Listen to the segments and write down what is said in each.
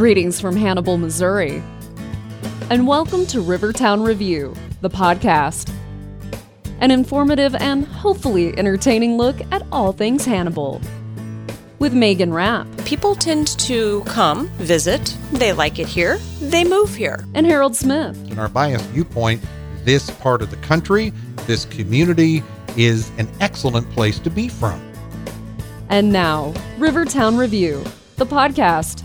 Greetings from Hannibal, Missouri. And welcome to Rivertown Review, the podcast. An informative and hopefully entertaining look at all things Hannibal. With Megan Rapp People tend to come, visit, they like it here, they move here. and Harold Smith. in our biased viewpoint, this part of the country, this community is an excellent place to be from. And now, Rivertown Review, the podcast.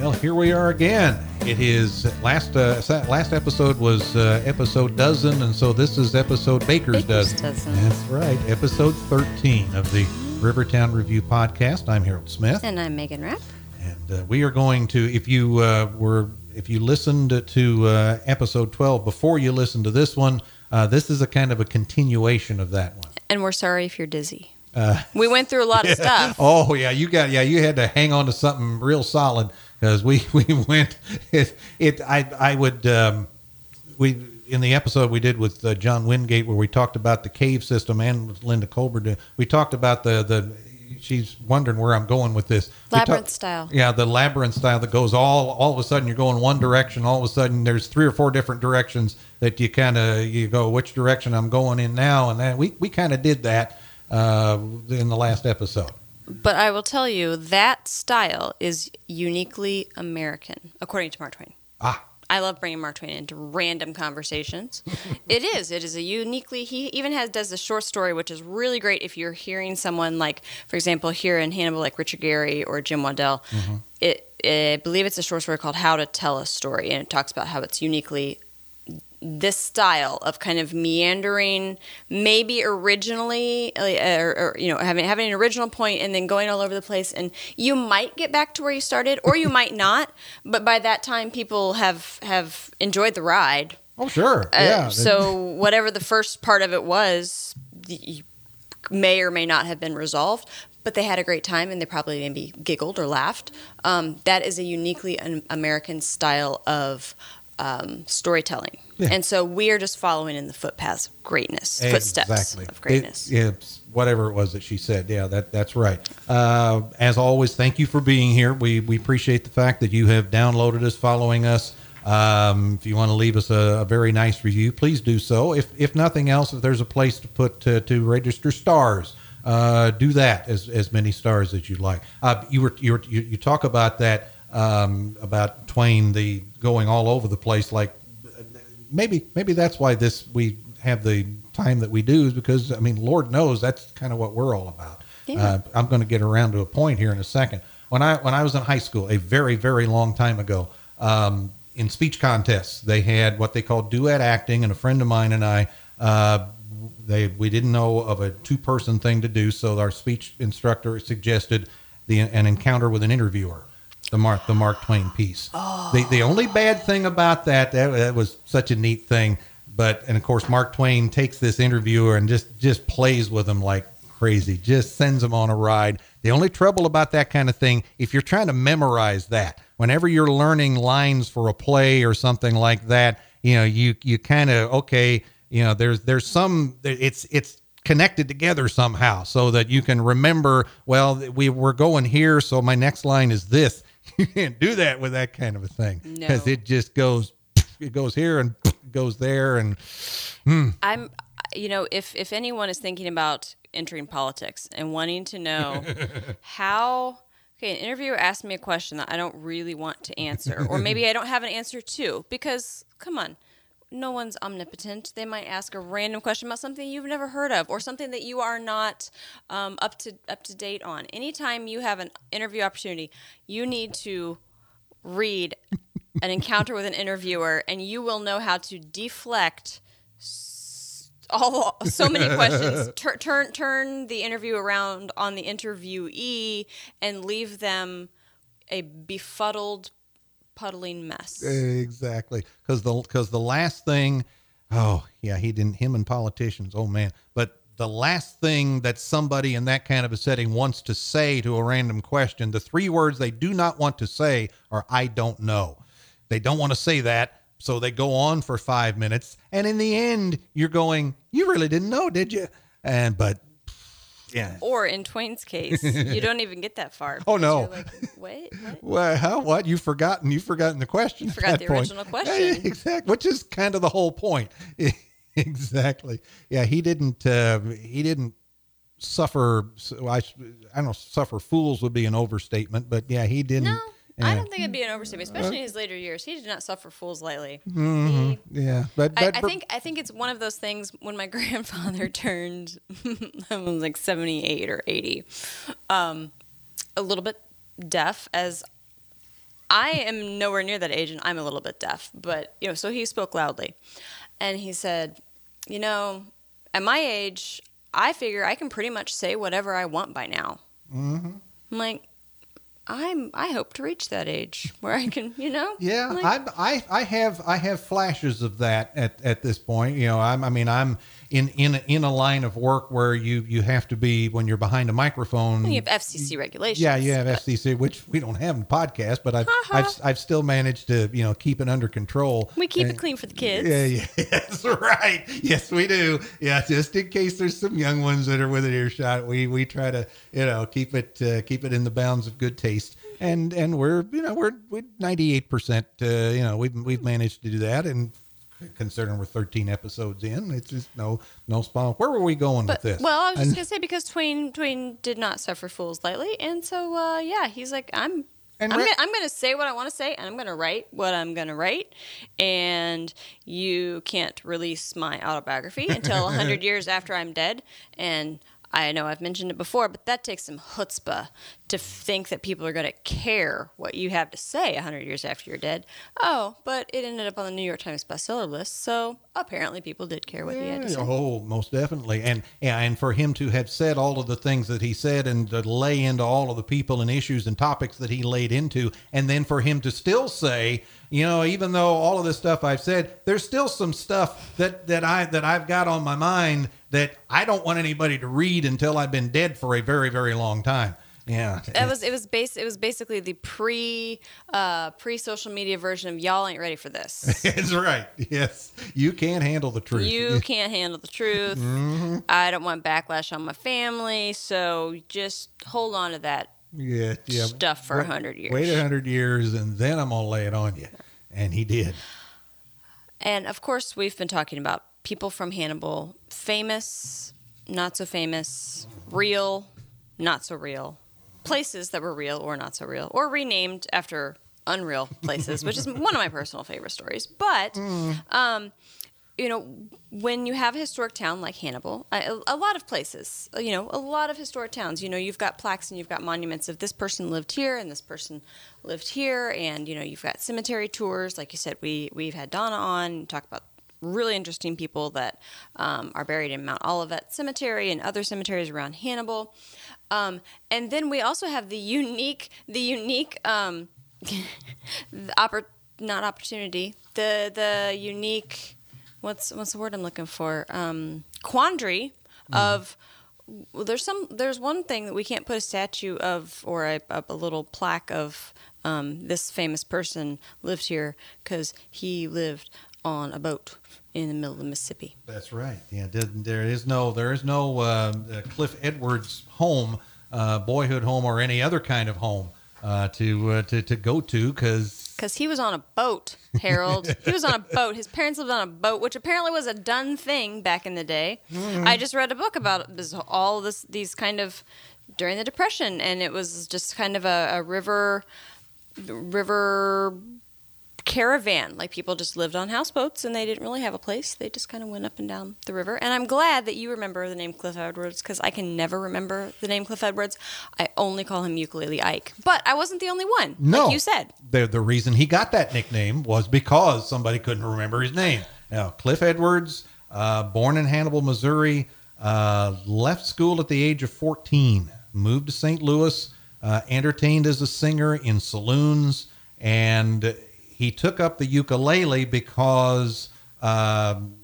Well, here we are again. It is last uh, last episode was uh, episode dozen, and so this is episode Baker's, Baker's dozen. dozen. That's right, episode thirteen of the Rivertown Review podcast. I'm Harold Smith, And I'm Megan Rapp. and uh, we are going to. If you uh, were, if you listened to uh, episode twelve before you listened to this one, uh, this is a kind of a continuation of that one. And we're sorry if you're dizzy. Uh, We went through a lot of stuff. Oh yeah, you got yeah, you had to hang on to something real solid because we we went it it I I would um, we in the episode we did with uh, John Wingate where we talked about the cave system and with Linda Coleberd we talked about the the she's wondering where I'm going with this talk- Labyrinth style. yeah the labyrinth style that goes all all of a sudden you're going one direction all of a sudden there's three or four different directions that you kind of you go which direction I'm going in now and that we we kind of did that uh, in the last episode. But I will tell you, that style is uniquely American, according to Mark Twain. Ah, I love bringing Mark Twain into random conversations. it is. It is a uniquely. He even has does a short story, which is really great if you're hearing someone like, for example, here in Hannibal, like Richard Garey or Jim Waddell. It, I believe it's a short story called "How to Tell a Story," and it talks about how it's uniquely this style of kind of meandering, maybe originally, uh, or, or you know, having having an original point and then going all over the place, and you might get back to where you started, or you might not. But by that time, people have have enjoyed the ride. oh sure, Uh, yeah. So whatever the first part of it was, the, may or may not have been resolved. But they had a great time, and they probably maybe giggled or laughed. Um, that is a uniquely American style of um, storytelling, Yeah. and so we are just following in the footpaths of greatness, footsteps of greatness. It- it's whatever it was that she said. Yeah, that that's right. Uh, as always, thank you for being here. We we appreciate the fact that you have downloaded us, following us. Um, if you want to leave us a, a very nice review, please do so. If if nothing else, if there's a place to put to, to register stars, uh, do that as as many stars as you like. Uh, you were you were you, you talk about that um, about Twain the going all over the place like maybe maybe that's why this we have the time that we do is because I mean Lord knows that's kind of what we're all about. Yeah. Uh, I'm going to get around to a point here in a second. When I when I was in high school, a very very long time ago, um, in speech contests, they had what they called duet acting, and a friend of mine and I. Uh, they we didn't know of a two person thing to do, so our speech instructor suggested the an encounter with an interviewer, the Mark the Mark Twain piece. The the only bad thing about that, that that was such a neat thing, but and of course Mark Twain takes this interviewer and just just plays with him like crazy, just sends him on a ride. The only trouble about that kind of thing, if you're trying to memorize that, whenever you're learning lines for a play or something like that, you know, you you kind of okay, you know, there's there's some it's it's connected together somehow so that you can remember well we we're going here so my next line is this you can't do that with that kind of a thing because No. it just goes it goes here and goes there and hmm. I'm, you know, if if anyone is thinking about entering politics and wanting to know how, okay, an interviewer asked me a question that I don't really want to answer, or maybe I don't have an answer to, because come on. No one's omnipotent. They might ask a random question about something you've never heard of, or something that you are not um, up to up to date on. Anytime you have an interview opportunity, you need to read an encounter with an interviewer, and you will know how to deflect all so many questions. Tur- turn turn the interview around on the interviewee and leave them a befuddled, puddling mess. exactly. Because the because the last thing oh yeah he didn't him and politicians oh man. But the last thing that somebody in that kind of a setting wants to say to a random question the three words they do not want to say are i don't know. They don't want to say that so they go on for five minutes and in the end you're going you really didn't know did you? And but Yeah. Or in Twain's case, you don't even get that far. Oh, no. Like, Wait, what? Well, how, what? You've forgotten. You've forgotten the question. at forgot the point. original question. exactly. Which is kind of the whole point. exactly. Yeah. He didn't. Uh, he didn't suffer. I, I don't know. Suffer fools would be an overstatement, but yeah, he didn't. No, I don't think it'd be an overstatement, especially in his later years. He did not suffer fools lightly. Mm-hmm. He- Yeah, but, I, but I think I think it's one of those things when my grandfather turned I was like 78 or 80 um, a little bit deaf as I am nowhere near that age and I'm a little bit deaf but you know so he spoke loudly and he said you know at my age I figure I can pretty much say whatever I want by now Mm-hmm. I'm like I'm I hope to reach that age where I can you know Yeah, like, I, I I have I have flashes of that at, at this point. You know, I'm I mean I'm in in a, in a line of work where you you have to be when you're behind a microphone. you have FCC regulations yeah, you have but- FCC, which we don't have in podcast, but I've, Ha-ha. I've I've still managed to you know keep it under control. we keep And- it clean for the kids Yeah, yeah, that's right. Yes, we do. Yeah, just in case there's some young ones that are within earshot, we we try to you know keep it uh, keep it in the bounds of good taste. And and we're you know we're we're 98 percent. Uh, you know we've we've managed to do that, and considering we're 13 episodes in, it's just no no spawn. Where were we going But, with this? well, I was just gonna say because Twain Twain did not suffer fools lightly, and so uh, yeah, he's like I'm. And I'm, Ra- gonna, I'm gonna say what I want to say, and I'm gonna write what I'm gonna write, and you can't release my autobiography until 100 years after I'm dead. And I know I've mentioned it before, but that takes some chutzpah to think that people are gonna care what you have to say 100 years after you're dead. Oh, but it ended up on the New York Times bestseller list, so apparently people did care what he had to say. Oh, most definitely, and and for him to have said all of the things that he said, and to lay into all of the people and issues and topics that he laid into, and then for him to still say, you know, even though all of this stuff I've said, there's still some stuff that that I that I've got on my mind that I don't want anybody to read until I've been dead for a very very long time. Yeah, It was it was base it was basically the pre uh, pre social media version of y'all ain't ready for this. That's right. Yes, you can't handle the truth. You can't handle the truth. Mm-hmm. I don't want backlash on my family, so just hold on to that. yeah, yeah. stuff for Wait- 100 years. Wait a hundred years, and then I'm gonna lay it on you. And he did. And of course, we've been talking about people from Hannibal, famous, not so famous, real, not so real, places that were real or not so real, or renamed after unreal places, which is one of my personal favorite stories. But, um, you know, when you have a historic town like Hannibal, a lot of places, you know, a lot of historic towns, you know, you've got plaques and you've got monuments of this person lived here and this person lived here, and you know, you've got cemetery tours. Like you said, we we've had Donna on talk about really interesting people that um, are buried in Mount Olivet Cemetery and other cemeteries around Hannibal. Um, and then we also have the unique, the unique, um, the oppor- not opportunity, the the unique, what's what's the word I'm looking for? Um, quandary of well, there's some there's one thing that we can't put a statue of or a, a, a little plaque of um, this famous person lived here because he lived on a boat in the middle of the Mississippi. That's right. Yeah, there is no there is no uh, uh, Cliff Edwards home, uh, boyhood home, or any other kind of home uh, to uh, to to go to because Because he was on a boat, Harold. he was on a boat. His parents lived on a boat, which apparently was a done thing back in the day. I just read a book about this, all this, these kind of during the Depression, and it was just kind of a, a river, river caravan. Like people just lived on houseboats, and they didn't really have a place. They just kind of went up and down the river. And I'm glad that you remember the name Cliff Edwards because I can never remember the name Cliff Edwards. I only call him Ukulele Ike, but I wasn't the only one. no, like you said. the the reason he got that nickname was because somebody couldn't remember his name. Now Cliff Edwards, uh, born in Hannibal, Missouri, uh, left school at the age of fourteen, moved to St. Louis, uh, entertained as a singer in saloons, and he took up the ukulele because. Um,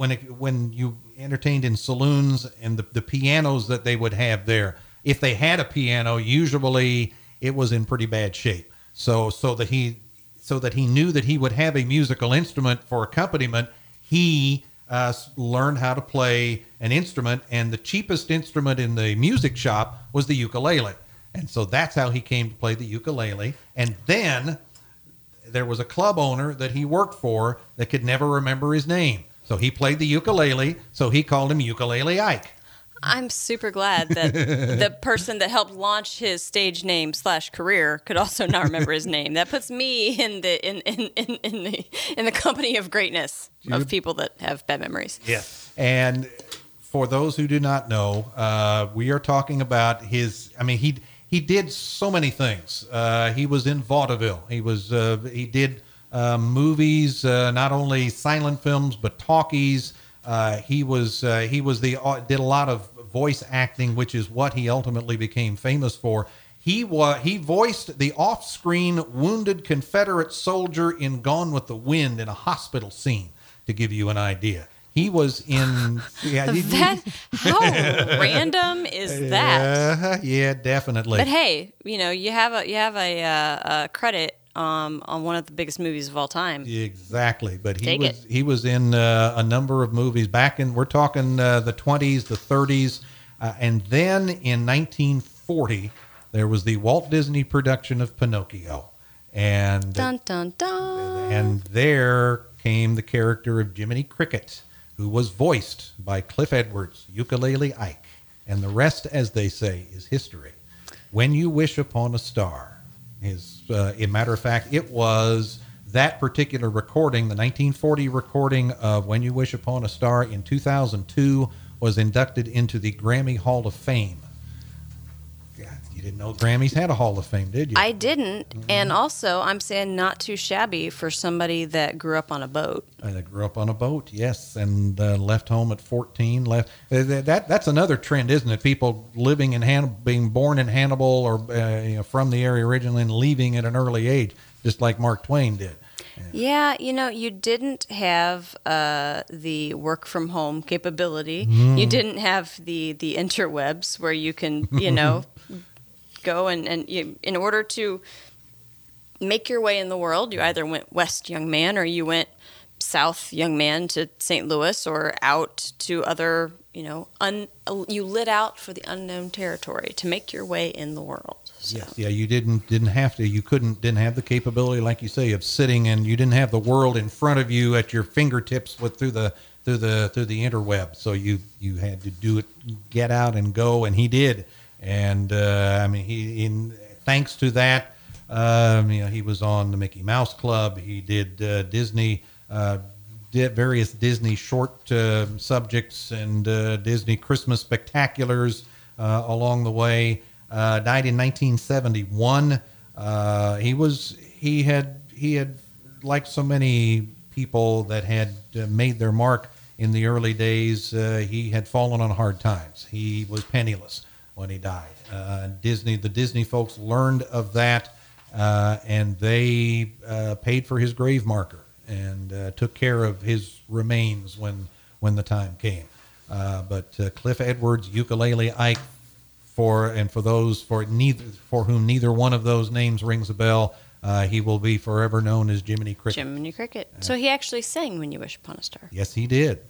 when it, when you entertained in saloons and the, the pianos that they would have there, if they had a piano, usually it was in pretty bad shape. So so that he so that he knew that he would have a musical instrument for accompaniment, he uh, learned how to play an instrument, and the cheapest instrument in the music shop was the ukulele. And so that's how he came to play the ukulele. And then there was a club owner that he worked for that could never remember his name. So he played the ukulele, so he called him Ukulele Ike. I'm super glad that the person that helped launch his stage name slash career could also not remember his name. That puts me in the in in, in, in the in the company of greatness of people that have bad memories. Yes. And for those who do not know, uh, we are talking about his. I mean, he he did so many things. Uh, he was in vaudeville. He was uh, he did uh, movies, uh, not only silent films but talkies. Uh, he was uh, he was the did a lot of voice acting, which is what he ultimately became famous for. He was he voiced the off-screen wounded Confederate soldier in Gone with the Wind in a hospital scene. To give you an idea, he was in yeah That how random is that? Uh, yeah, definitely. But hey, you know you have a you have a, uh, a credit um, on one of the biggest movies of all time. Exactly, but he Take was it. he was in uh, a number of movies back in we're talking uh, the 20s, the 30s, uh, and then in 1940 there was the Walt Disney production of Pinocchio, and Dun dun dun. and there came the character of Jiminy Cricket, who was voiced by Cliff Edwards, Ukulele Ike, and the rest, as they say, is history. When you wish upon a star, is, uh, a matter of fact, it was that particular recording, the 1940 recording of When You Wish Upon a Star in 2002, was inducted into the Grammy Hall of Fame. You didn't know Grammys had a Hall of Fame, did you? I didn't, and also I'm saying not too shabby for somebody that grew up on a boat. I grew up on a boat, yes, and uh, left home at 14. Left uh, that, that that's another trend, isn't it? People living in Hannibal, being born in Hannibal, or uh, you know, from the area originally, and leaving at an early age, just like Mark Twain did. Yeah, you know, you didn't have uh, the work from home capability. Mm-hmm. You didn't have the the interwebs where you can, you know, go and and you, in order to make your way in the world, you either went west, young man, or you went south, young man, to St. Louis, or out to other, you know, un, you lit out for the unknown territory to make your way in the world. So. Yes, yeah, you didn't didn't have to. You couldn't didn't have the capability, like you say, of sitting and you didn't have the world in front of you at your fingertips with through the through the through the interweb. So you you had to do it, get out and go, and he did. And uh, I mean, he in thanks to that, um, you know, he was on the Mickey Mouse Club. He did uh, Disney. Uh, did various Disney short uh, subjects and uh, Disney Christmas spectaculars uh, along the way. Uh, died in 1971. Uh, he was he had he had like so many people that had uh, made their mark in the early days. Uh, he had fallen on hard times. He was penniless when he died. Disney the Disney folks learned of that and they paid for his grave marker and took care of his remains when when the time came. Uh, but uh, Cliff Edwards, ukulele Ike, for and for those for neither for whom neither one of those names rings a bell, uh, he will be forever known as Jiminy Cricket. Jiminy Cricket. So he actually sang "When You Wish Upon a Star." Yes, he did.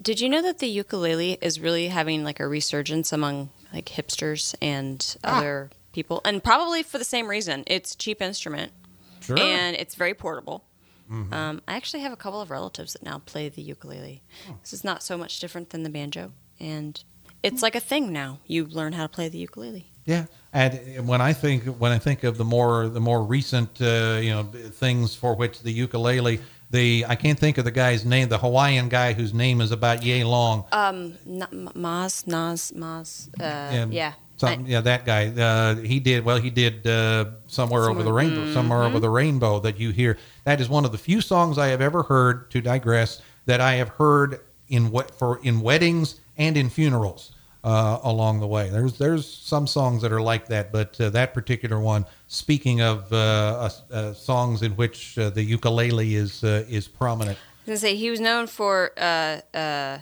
Did you know that the ukulele is really having like a resurgence among like hipsters and Ah. other people, and probably for the same reason? It's a cheap instrument Sure. and it's very portable. Mm-hmm. Um, I actually have a couple of relatives that now play the ukulele. Oh. This is not so much different than the banjo, and it's like a thing now. You learn how to play the ukulele. Yeah, and when I think when I think of the more the more recent uh, you know things for which the ukulele, the I can't think of the guy's name, the Hawaiian guy whose name is about yay long. Um, Na- Maz, Nas, Maz. Uh, yeah. Some, yeah, that guy. Uh, he did well. He did uh, somewhere over the rainbow. Somewhere over the rainbow that you hear. That is one of the few songs I have ever heard. To digress, that I have heard in what for in weddings and in funerals uh, along the way. There's there's some songs that are like that, but uh, that particular one. Speaking of uh, uh, uh, songs in which uh, the ukulele is uh, is prominent. I was gonna say he was known for uh, uh,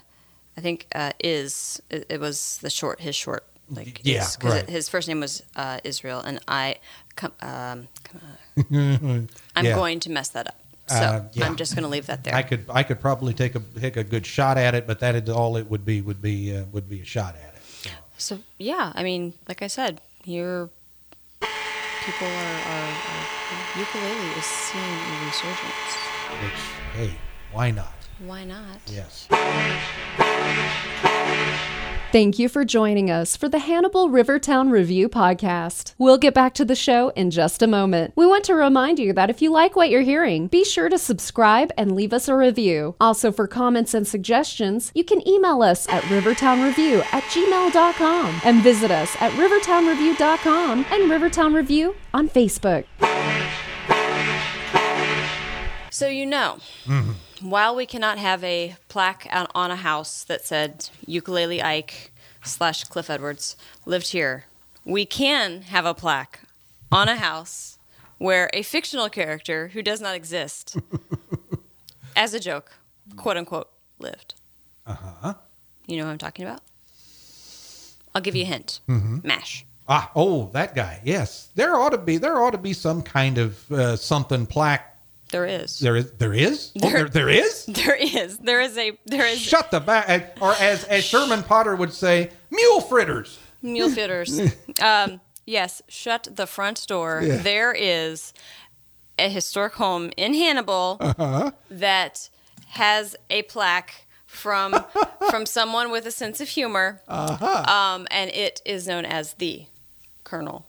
I think uh, is it, it was the short his short like Yeah, is, 'cause right. his first name was uh, Israel and I com- um, come on. I'm Yeah. going to mess that up. So Uh, yeah. I'm just going to leave that there. I could I could probably take a take a good shot at it, but that is all it would be would be uh, would be a shot at it. So, So yeah, I mean, like I said, your people are, are, are ukulele is seeing a resurgence. which hey, why not? Why not? Yes. Thank you for joining us for the Hannibal Rivertown Review podcast. We'll get back to the show in just a moment. We want to remind you that if you like what you're hearing, be sure to subscribe and leave us a review. Also, for comments and suggestions, you can email us at rivertownreview at gmail.com and visit us at rivertownreview.com and Rivertown Review on Facebook. So you know, mm-hmm. While we cannot have a plaque on, on a house that said ukulele Ike slash Cliff Edwards lived here, we can have a plaque on a house where a fictional character who does not exist, as a joke, quote unquote, lived. Uh huh. You know what I'm talking about? I'll give you a hint. Mhm. Mash. Ah, oh, that guy. Yes, there ought to be there ought to be some kind of uh, something plaque. There is. There is there is Oh, There- there, there is. There is. There is a. There is. Shut the back, or as as Sherman Potter would say, mule fritters. Mule fitters. um, yes, shut the front door. Yeah. There is a historic home in Hannibal Uh-huh. that has a plaque from from someone with a sense of humor, Uh-huh. um, and it is known as the Colonel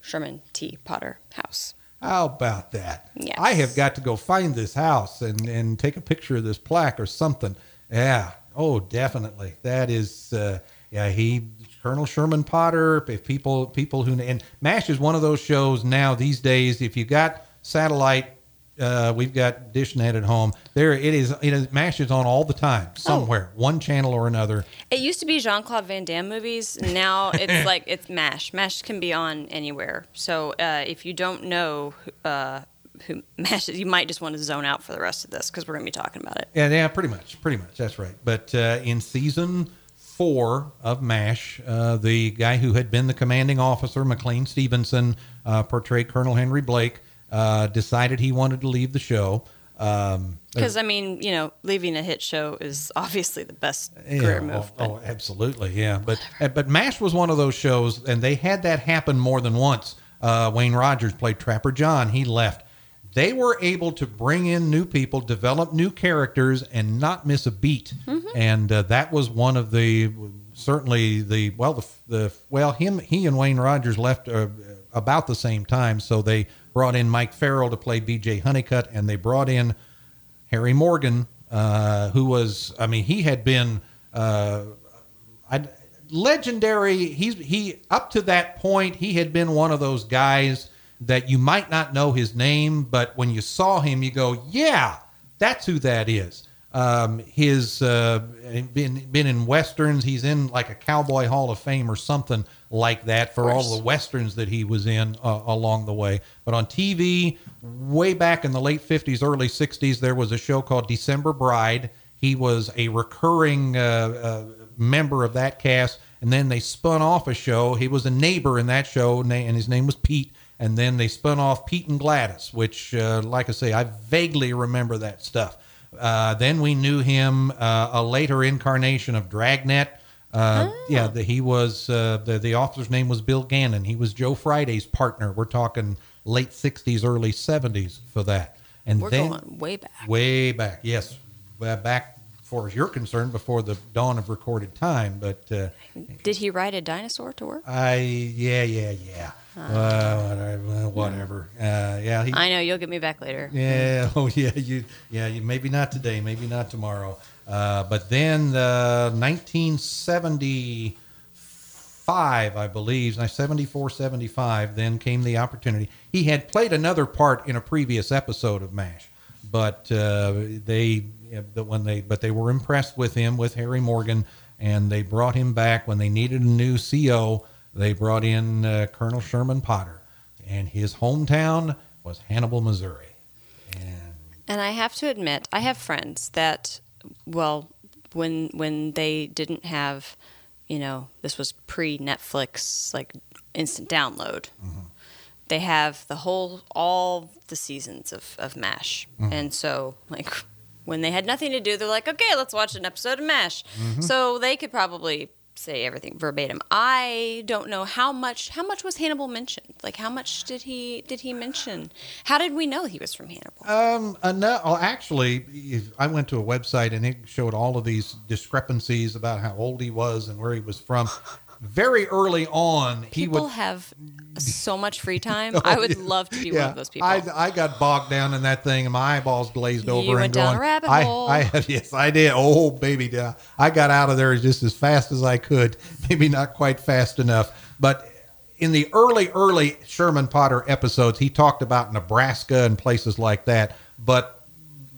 Sherman T. Potter House. How about that? Yes. I have got to go find this house and, and take a picture of this plaque or something. Yeah. Oh, definitely. That is, uh, yeah, he, Colonel Sherman Potter, if people, people who, and MASH is one of those shows now these days, if you got satellite, uh, we've got DishNet at home. There it is. It is MASH is on all the time, somewhere, one channel or another. It used to be Jean Claude Van Damme movies. Now it's like it's MASH. MASH can be on anywhere. So uh, if you don't know uh, who MASH is, you might just want to zone out for the rest of this because we're going to be talking about it. Yeah, yeah, pretty much, pretty much. That's right. But uh, in season four of MASH, uh, the guy who had been the commanding officer, McLean Stevenson, uh, portrayed Colonel Henry Blake, uh, decided he wanted to leave the show. Um, Because I mean, you know, leaving a hit show is obviously the best yeah, career oh, move. but oh, absolutely, yeah. But uh, but MASH was one of those shows, and they had that happen more than once. Uh, Wayne Rogers played Trapper John. He left. They were able to bring in new people, develop new characters, and not miss a beat. And uh, that was one of the certainly the well the the well him he and Wayne Rogers left uh, about the same time. So they brought in Mike Farrell to play B.J. Honeycutt, and they brought in Harry Morgan, uh, who was, I mean, he had been uh, legendary. He's he up to that point, he had been one of those guys that you might not know his name, but when you saw him, you go, yeah, that's who that is. Um, his uh, been been in westerns. He's in like a Cowboy Hall of Fame or something like that for all the westerns that he was in uh, along the way. But on TV, way back in the late 50s, early 60s, there was a show called December Bride. He was a recurring uh, uh, member of that cast, and then they spun off a show. He was a neighbor in that show, and his name was Pete. And then they spun off Pete and Gladys, which, uh, like I say, I vaguely remember that stuff. Uh, then we knew him uh, a later incarnation of Dragnet. Uh, Yeah, the, he was uh, the the officer's name was Bill Gannon. He was Joe Friday's partner. We're talking late '60s, early '70s for that. And we're then going way back. way back, yes, back as far as you're concerned, before the dawn of recorded time. But uh, Did he ride a dinosaur to work? I, yeah, yeah, yeah, uh, whatever. Uh, yeah, he, I know you'll get me back later. yeah. Oh, yeah. You. Yeah. You. Maybe not today. Maybe not tomorrow. Uh, but then, uh, 1975, I believe, 74, 75. Then came the opportunity. He had played another part in a previous episode of Mash, but uh, they, but when they, but they were impressed with him with Harry Morgan, and they brought him back when they needed a new CO. They brought in uh, Colonel Sherman Potter, and his hometown was Hannibal, Missouri. And And I have to admit, I have friends that, well, when when they didn't have, you know, this was pre Netflix, like instant download. Mm-hmm. they have the whole all the seasons of of Mash, mm-hmm. and so like when they had nothing to do, they're like, okay, let's watch an episode of Mash. Mm-hmm. So they could probably say everything verbatim. I don't know how much how much was Hannibal mentioned. Like how much did he did he mention? How did we know he was from Hannibal? Um, uh, no, oh, actually, I went to a website and it showed all of these discrepancies about how old he was and where he was from. Very early on, he People would. have so much free oh, time. I would love to be one of those people. I, I got bogged down in that thing and my eyeballs glazed You over. went and down going, a rabbit I, hole. I, yes, I did. Oh, baby, did. I got out of there just as fast as I could. Maybe not quite fast enough, but in the early, early Sherman Potter episodes, he talked about Nebraska and places like that. But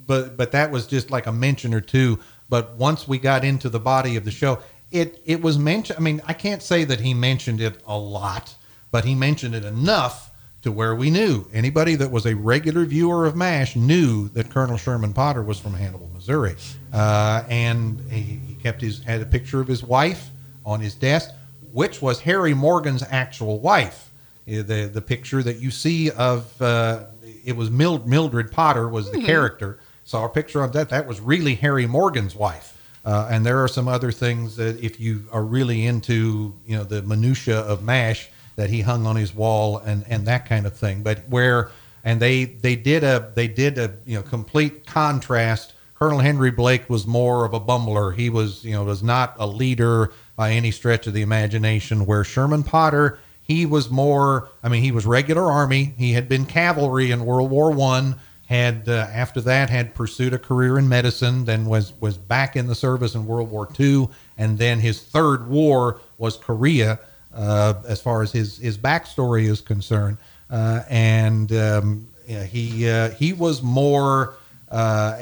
but but that was just like a mention or two. But once we got into the body of the show, it it was mentioned. I mean, I can't say that he mentioned it a lot, but he mentioned it enough to where we knew anybody that was a regular viewer of MASH knew that Colonel Sherman Potter was from Hannibal, Missouri, uh, and he, he kept his had a picture of his wife on his desk, which was Harry Morgan's actual wife. Uh, The the picture that you see of uh, it was Mild, Mildred Potter was the character. Saw a picture of that. That was really Harry Morgan's wife. Uh, and there are some other things that if you are really into you know the minutia of Mash that he hung on his wall and and that kind of thing. But where and they they did a they did a you know complete contrast. Colonel Henry Blake was more of a bumbler. He was you know was not a leader by any stretch of the imagination. Where Sherman Potter he was more. I mean he was regular army. He had been cavalry in World War One had uh, after that had pursued a career in medicine then was was back in the service in world war ii and then his third war was korea uh, as far as his his backstory is concerned. Uh, and um, yeah, he uh, he was more uh,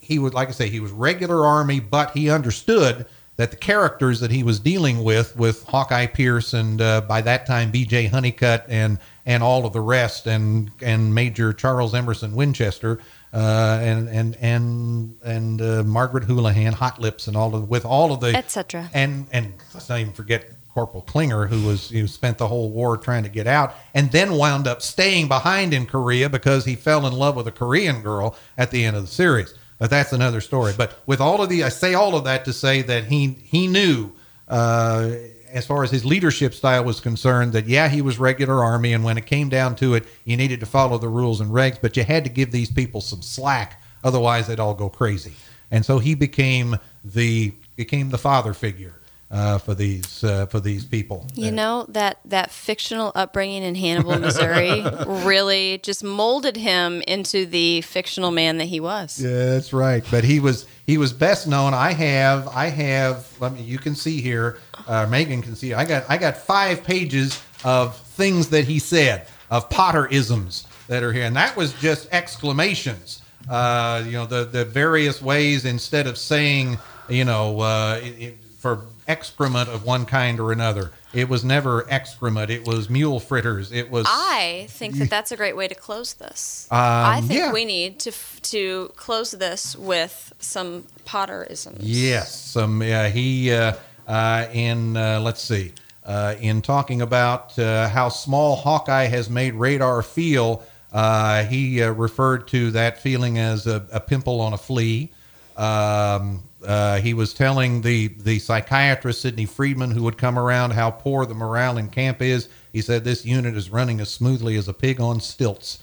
he would like I say he was regular army, but he understood that the characters that he was dealing with, with Hawkeye Pierce and uh, by that time B.J. Honeycutt and and all of the rest, and and Major Charles Emerson Winchester, uh, and and and and uh, Margaret Houlihan, Hot Lips, and all of with all of the Et cetera. and and let's not even forget Corporal Klinger, who was who spent the whole war trying to get out, and then wound up staying behind in Korea because he fell in love with a Korean girl at the end of the series. But that's another story. But with all of the, I say all of that to say that he he knew, uh, as far as his leadership style was concerned, that yeah, he was regular army, and when it came down to it, you needed to follow the rules and regs, but you had to give these people some slack, otherwise they'd all go crazy. And so he became the became the father figure uh, for these uh, for these people. You know that that fictional upbringing in Hannibal, Missouri, really just molded him into the fictional man that he was. Yeah, that's right. But he was he was best known. I have I have. Let me. You can see here. Uh, Megan can see. I got I got five pages of things that he said of Potterisms that are here, and that was just exclamations. Uh, you know the the various ways instead of saying you know uh, it, it, for excrement of one kind or another. It was never excrement. It was mule fritters. It was. I think that that's a great way to close this. I think yeah. we need to f- to close this with some Potterisms. Yes, some uh, he uh, uh, in uh, let's see uh, in talking about uh, how small Hawkeye has made radar feel. Uh, he uh, referred to that feeling as a, a pimple on a flea. Um, uh, he was telling the the psychiatrist Sidney Freedman, who would come around, how poor the morale in camp is. He said this unit is running as smoothly as a pig on stilts.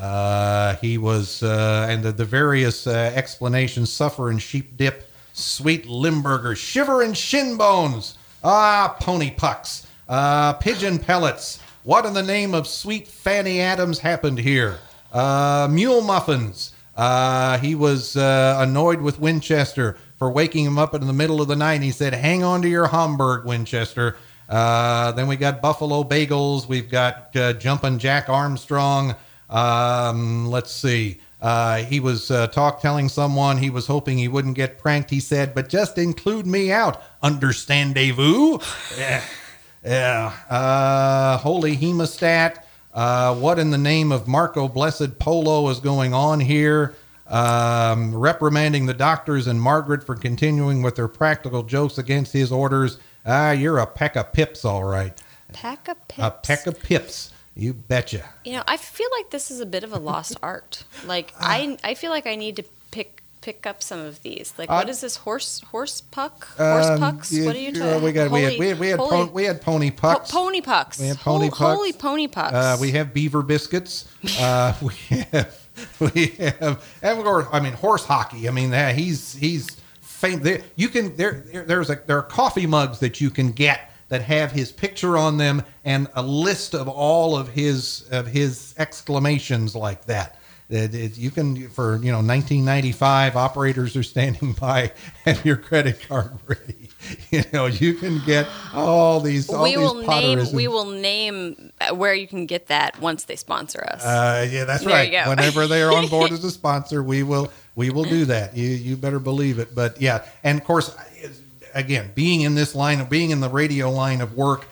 Uh, he was, uh, and the, the various uh, explanations suffer in sheep dip, sweet limburger, shiver in shin bones, ah, pony pucks, uh, pigeon pellets. What in the name of sweet Fanny Adams happened here? Uh, mule muffins. Uh, he was uh, annoyed with Winchester for waking him up in the middle of the night. And He said, Hang on to your Hamburg, Winchester. Uh, then we got Buffalo Bagels. We've got uh, Jack Armstrong. Um, let's see. Uh, he was uh, talk telling someone he was hoping he wouldn't get pranked. He said, "But just include me out. Understandez-vous?" yeah, yeah. Uh, holy hemostat. Uh, what in the name of Marco Blessed Polo is going on here? Um, reprimanding the doctors and Margaret for continuing with their practical jokes against his orders. Ah, you're a peck of pips, all right Pack of pips. a peck of pips. You betcha. You know, I feel like this is a bit of a lost art. Like I, I feel like I need to pick pick up some of these. Like, what Uh, is this horse horse puck? Horse Um, pucks? yeah, what are you talking? We got we had Holy- we had we had, holy- po- we had pony po- pucks. pony pucks. We have pony Hol- pucks. Holy pony pucks. Uh, we have beaver biscuits. Uh, we have we have and I mean horse hockey. I mean he's he's famous. You can there there- there's a there are coffee mugs that you can get that have his picture on them and a list of all of his of his exclamations like that. That it- you can for you know 1995 operators are standing by have your credit card ready. You know you can get all these all we these will name Potterisms. we will name uh, where you can get that once they sponsor us. Uh, yeah, that's There right. Whenever they are on board as a sponsor, we will we will do that. You you better believe it. But yeah, and of course, again, being in this line of being in the radio line of work,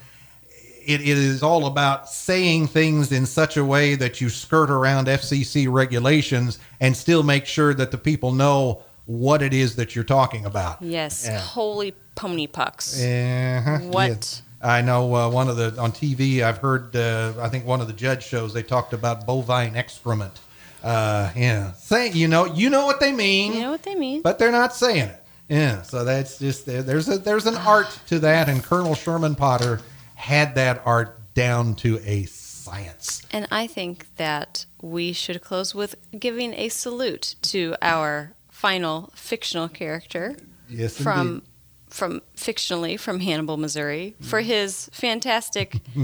it, it is all about saying things in such a way that you skirt around FCC regulations and still make sure that the people know what it is that you're talking about. yes, Yeah. holy pony pucks. Uh-huh. What? Yes. I know uh, one of the on TV. I've heard. Uh, I think one of the judge shows they talked about bovine excrement. Uh, yeah, say you know you know what they mean, You know what they mean? but they're not saying it. Yeah, so that's just there's a there's an art to that, and Colonel Sherman Potter had that art down to a science. And I think that we should close with giving a salute to our final fictional character Yes, from indeed. from fictionally from Hannibal, Missouri, for his fantastic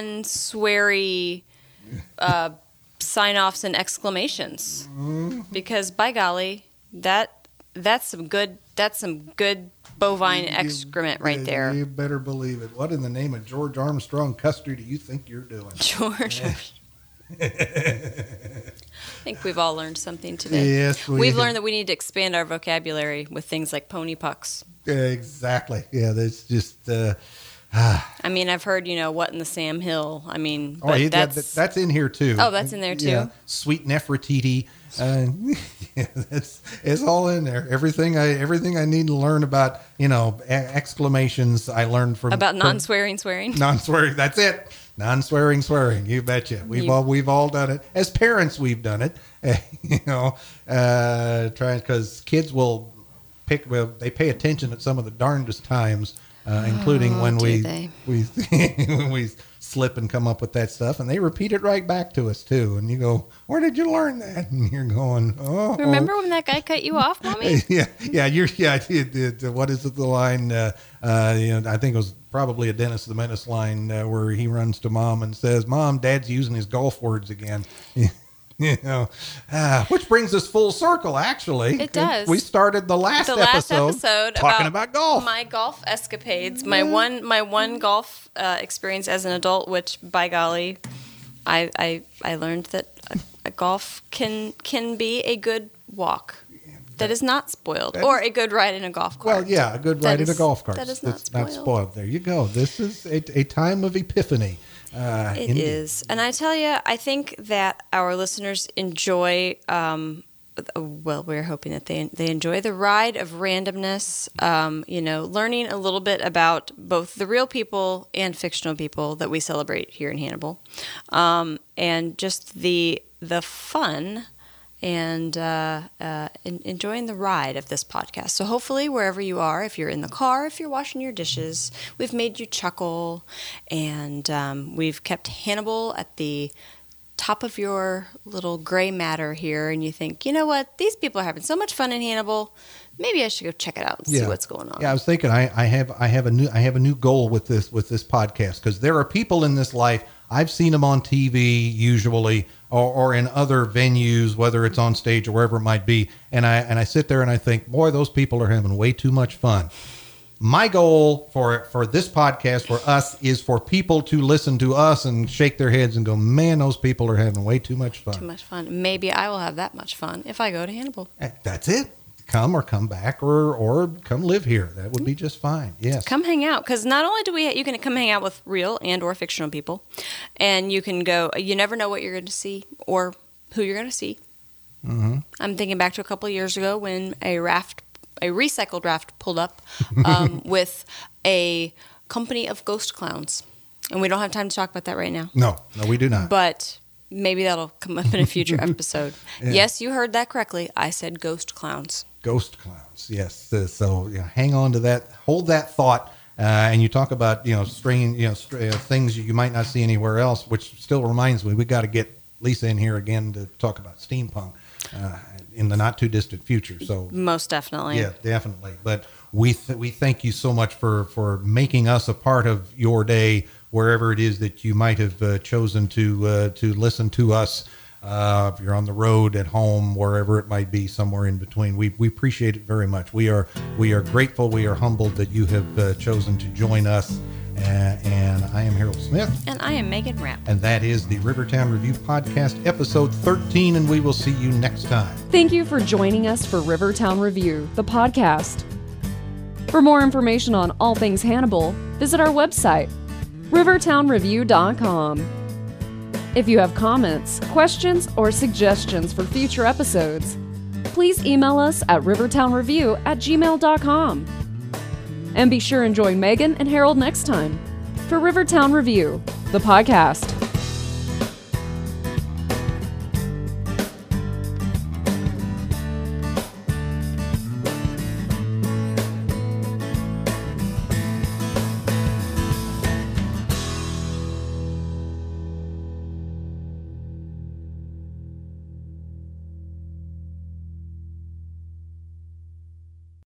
non-sweary uh, sign-offs and exclamations. Because by golly, that that's some good that's some good bovine excrement right You- there. You better believe it. What in the name of George Armstrong Custer do you think you're doing? George. I think we've all learned something today. Yes, we We've have. learned that we need to expand our vocabulary with things like pony pucks. Exactly. Yeah, that's just. Uh, I mean, I've heard, you know, what in the Sam Hill. I mean, Oh, yeah, that's, that's that's in here too. Oh, that's in there, too? Yeah, sweet Nefertiti. Uh, yeah, that's it's all in there. Everything I everything I need to learn about you know exclamations I learned from about non-swearing swearing. non-swearing. That's it. Non-swearing swearing. You betcha. We've You- all we've all done it as parents. We've done it. you know, uh, trying because kids will pick. Well, they pay attention at some of the darndest times, uh, including when Oh, do we we when we slip and come up with that stuff, and they repeat it right back to us too. And you go, "Where did you learn that?" And you're going, "Oh, Remember when that guy cut you off, mommy? yeah, yeah, you're yeah. It, it, what is it? The line? Uh, uh, you know, I think it was probably a Dennis the Menace line uh, where he runs to mom and says, "Mom, Dad's using his golf words again." you know, ah, which brings us full circle. Actually, It does. We started the last the last episode, episode talking about, about, golf. my golf escapades, my one my one golf uh, experience as an adult, which by golly, I I, I learned that a, a golf can can be a good walk. That is not spoiled, That or a good ride in a golf cart. well, yeah, a good ride in a golf cart. that is not That's not spoiled. spoiled. There you go. This is a, a time of epiphany. Uh, It is, and I tell you, I think that our listeners enjoy. Um, well, we're hoping that they they enjoy the ride of randomness. Um, you know, learning a little bit about both the real people and fictional people that we celebrate here in Hannibal, um, and just the the fun and uh, uh, en- enjoying the ride of this podcast. So, hopefully, wherever you are, if you're in the car, if you're washing your dishes, we've made you chuckle and um, we've kept Hannibal at the top of your little gray matter here. And you think, you know what? These people are having so much fun in Hannibal. Maybe I should go check it out and see what's going on. Yeah, I was thinking I, I have I have a new I have a new goal with this with this podcast because there are people in this life I've seen them on TV usually or, or in other venues whether it's on stage or wherever it might be and I and I sit there and I think boy those people are having way too much fun. My goal for for this podcast for us is for people to listen to us and shake their heads and go man those people are having way too much fun. Too much fun. Maybe I will have that much fun if I go to Hannibal. Eh, That's it. Come or come back or or come live here. That would be just fine. Yes. come hang out because not only do we you can come hang out with real and or fictional people and you can go you never know what you're going to see or who you're going to see hmm i'm thinking back to a couple of years ago when a raft a recycled raft pulled up um, with a company of ghost clowns And we don't have time to talk about that right now. No, no, we do not. But maybe that'll come up in a future episode. Yes, you heard that correctly. I said ghost clowns. Ghost clowns, yes. Uh, so yeah, hang on to that. Hold that thought. Uh, and you talk about you know stringing you know str- uh, things you might not see anywhere else, which still reminds me we got to get Lisa in here again to talk about steampunk uh, in the not too distant future. So Most definitely. yeah, definitely. But we th- we thank you so much for for making us a part of your day, wherever it is that you might have uh, chosen to uh, to listen to us. Uh, if you're on the road, at home, wherever it might be, somewhere in between, we, we appreciate it very much. We are we are grateful. We are humbled that you have uh, chosen to join us. Uh, and I am Harold Smith, And I am Megan Rapp. and that is the Rivertown Review Podcast, episode 13. And we will see you next time. Thank you for joining us for Rivertown Review, the podcast. For more information on all things Hannibal, visit our website, rivertownreview.com. If you have comments, questions, or suggestions for future episodes, please email us at rivertownreview at gmail.com. And be sure and join Megan and Harold next time for Rivertown Review, the podcast.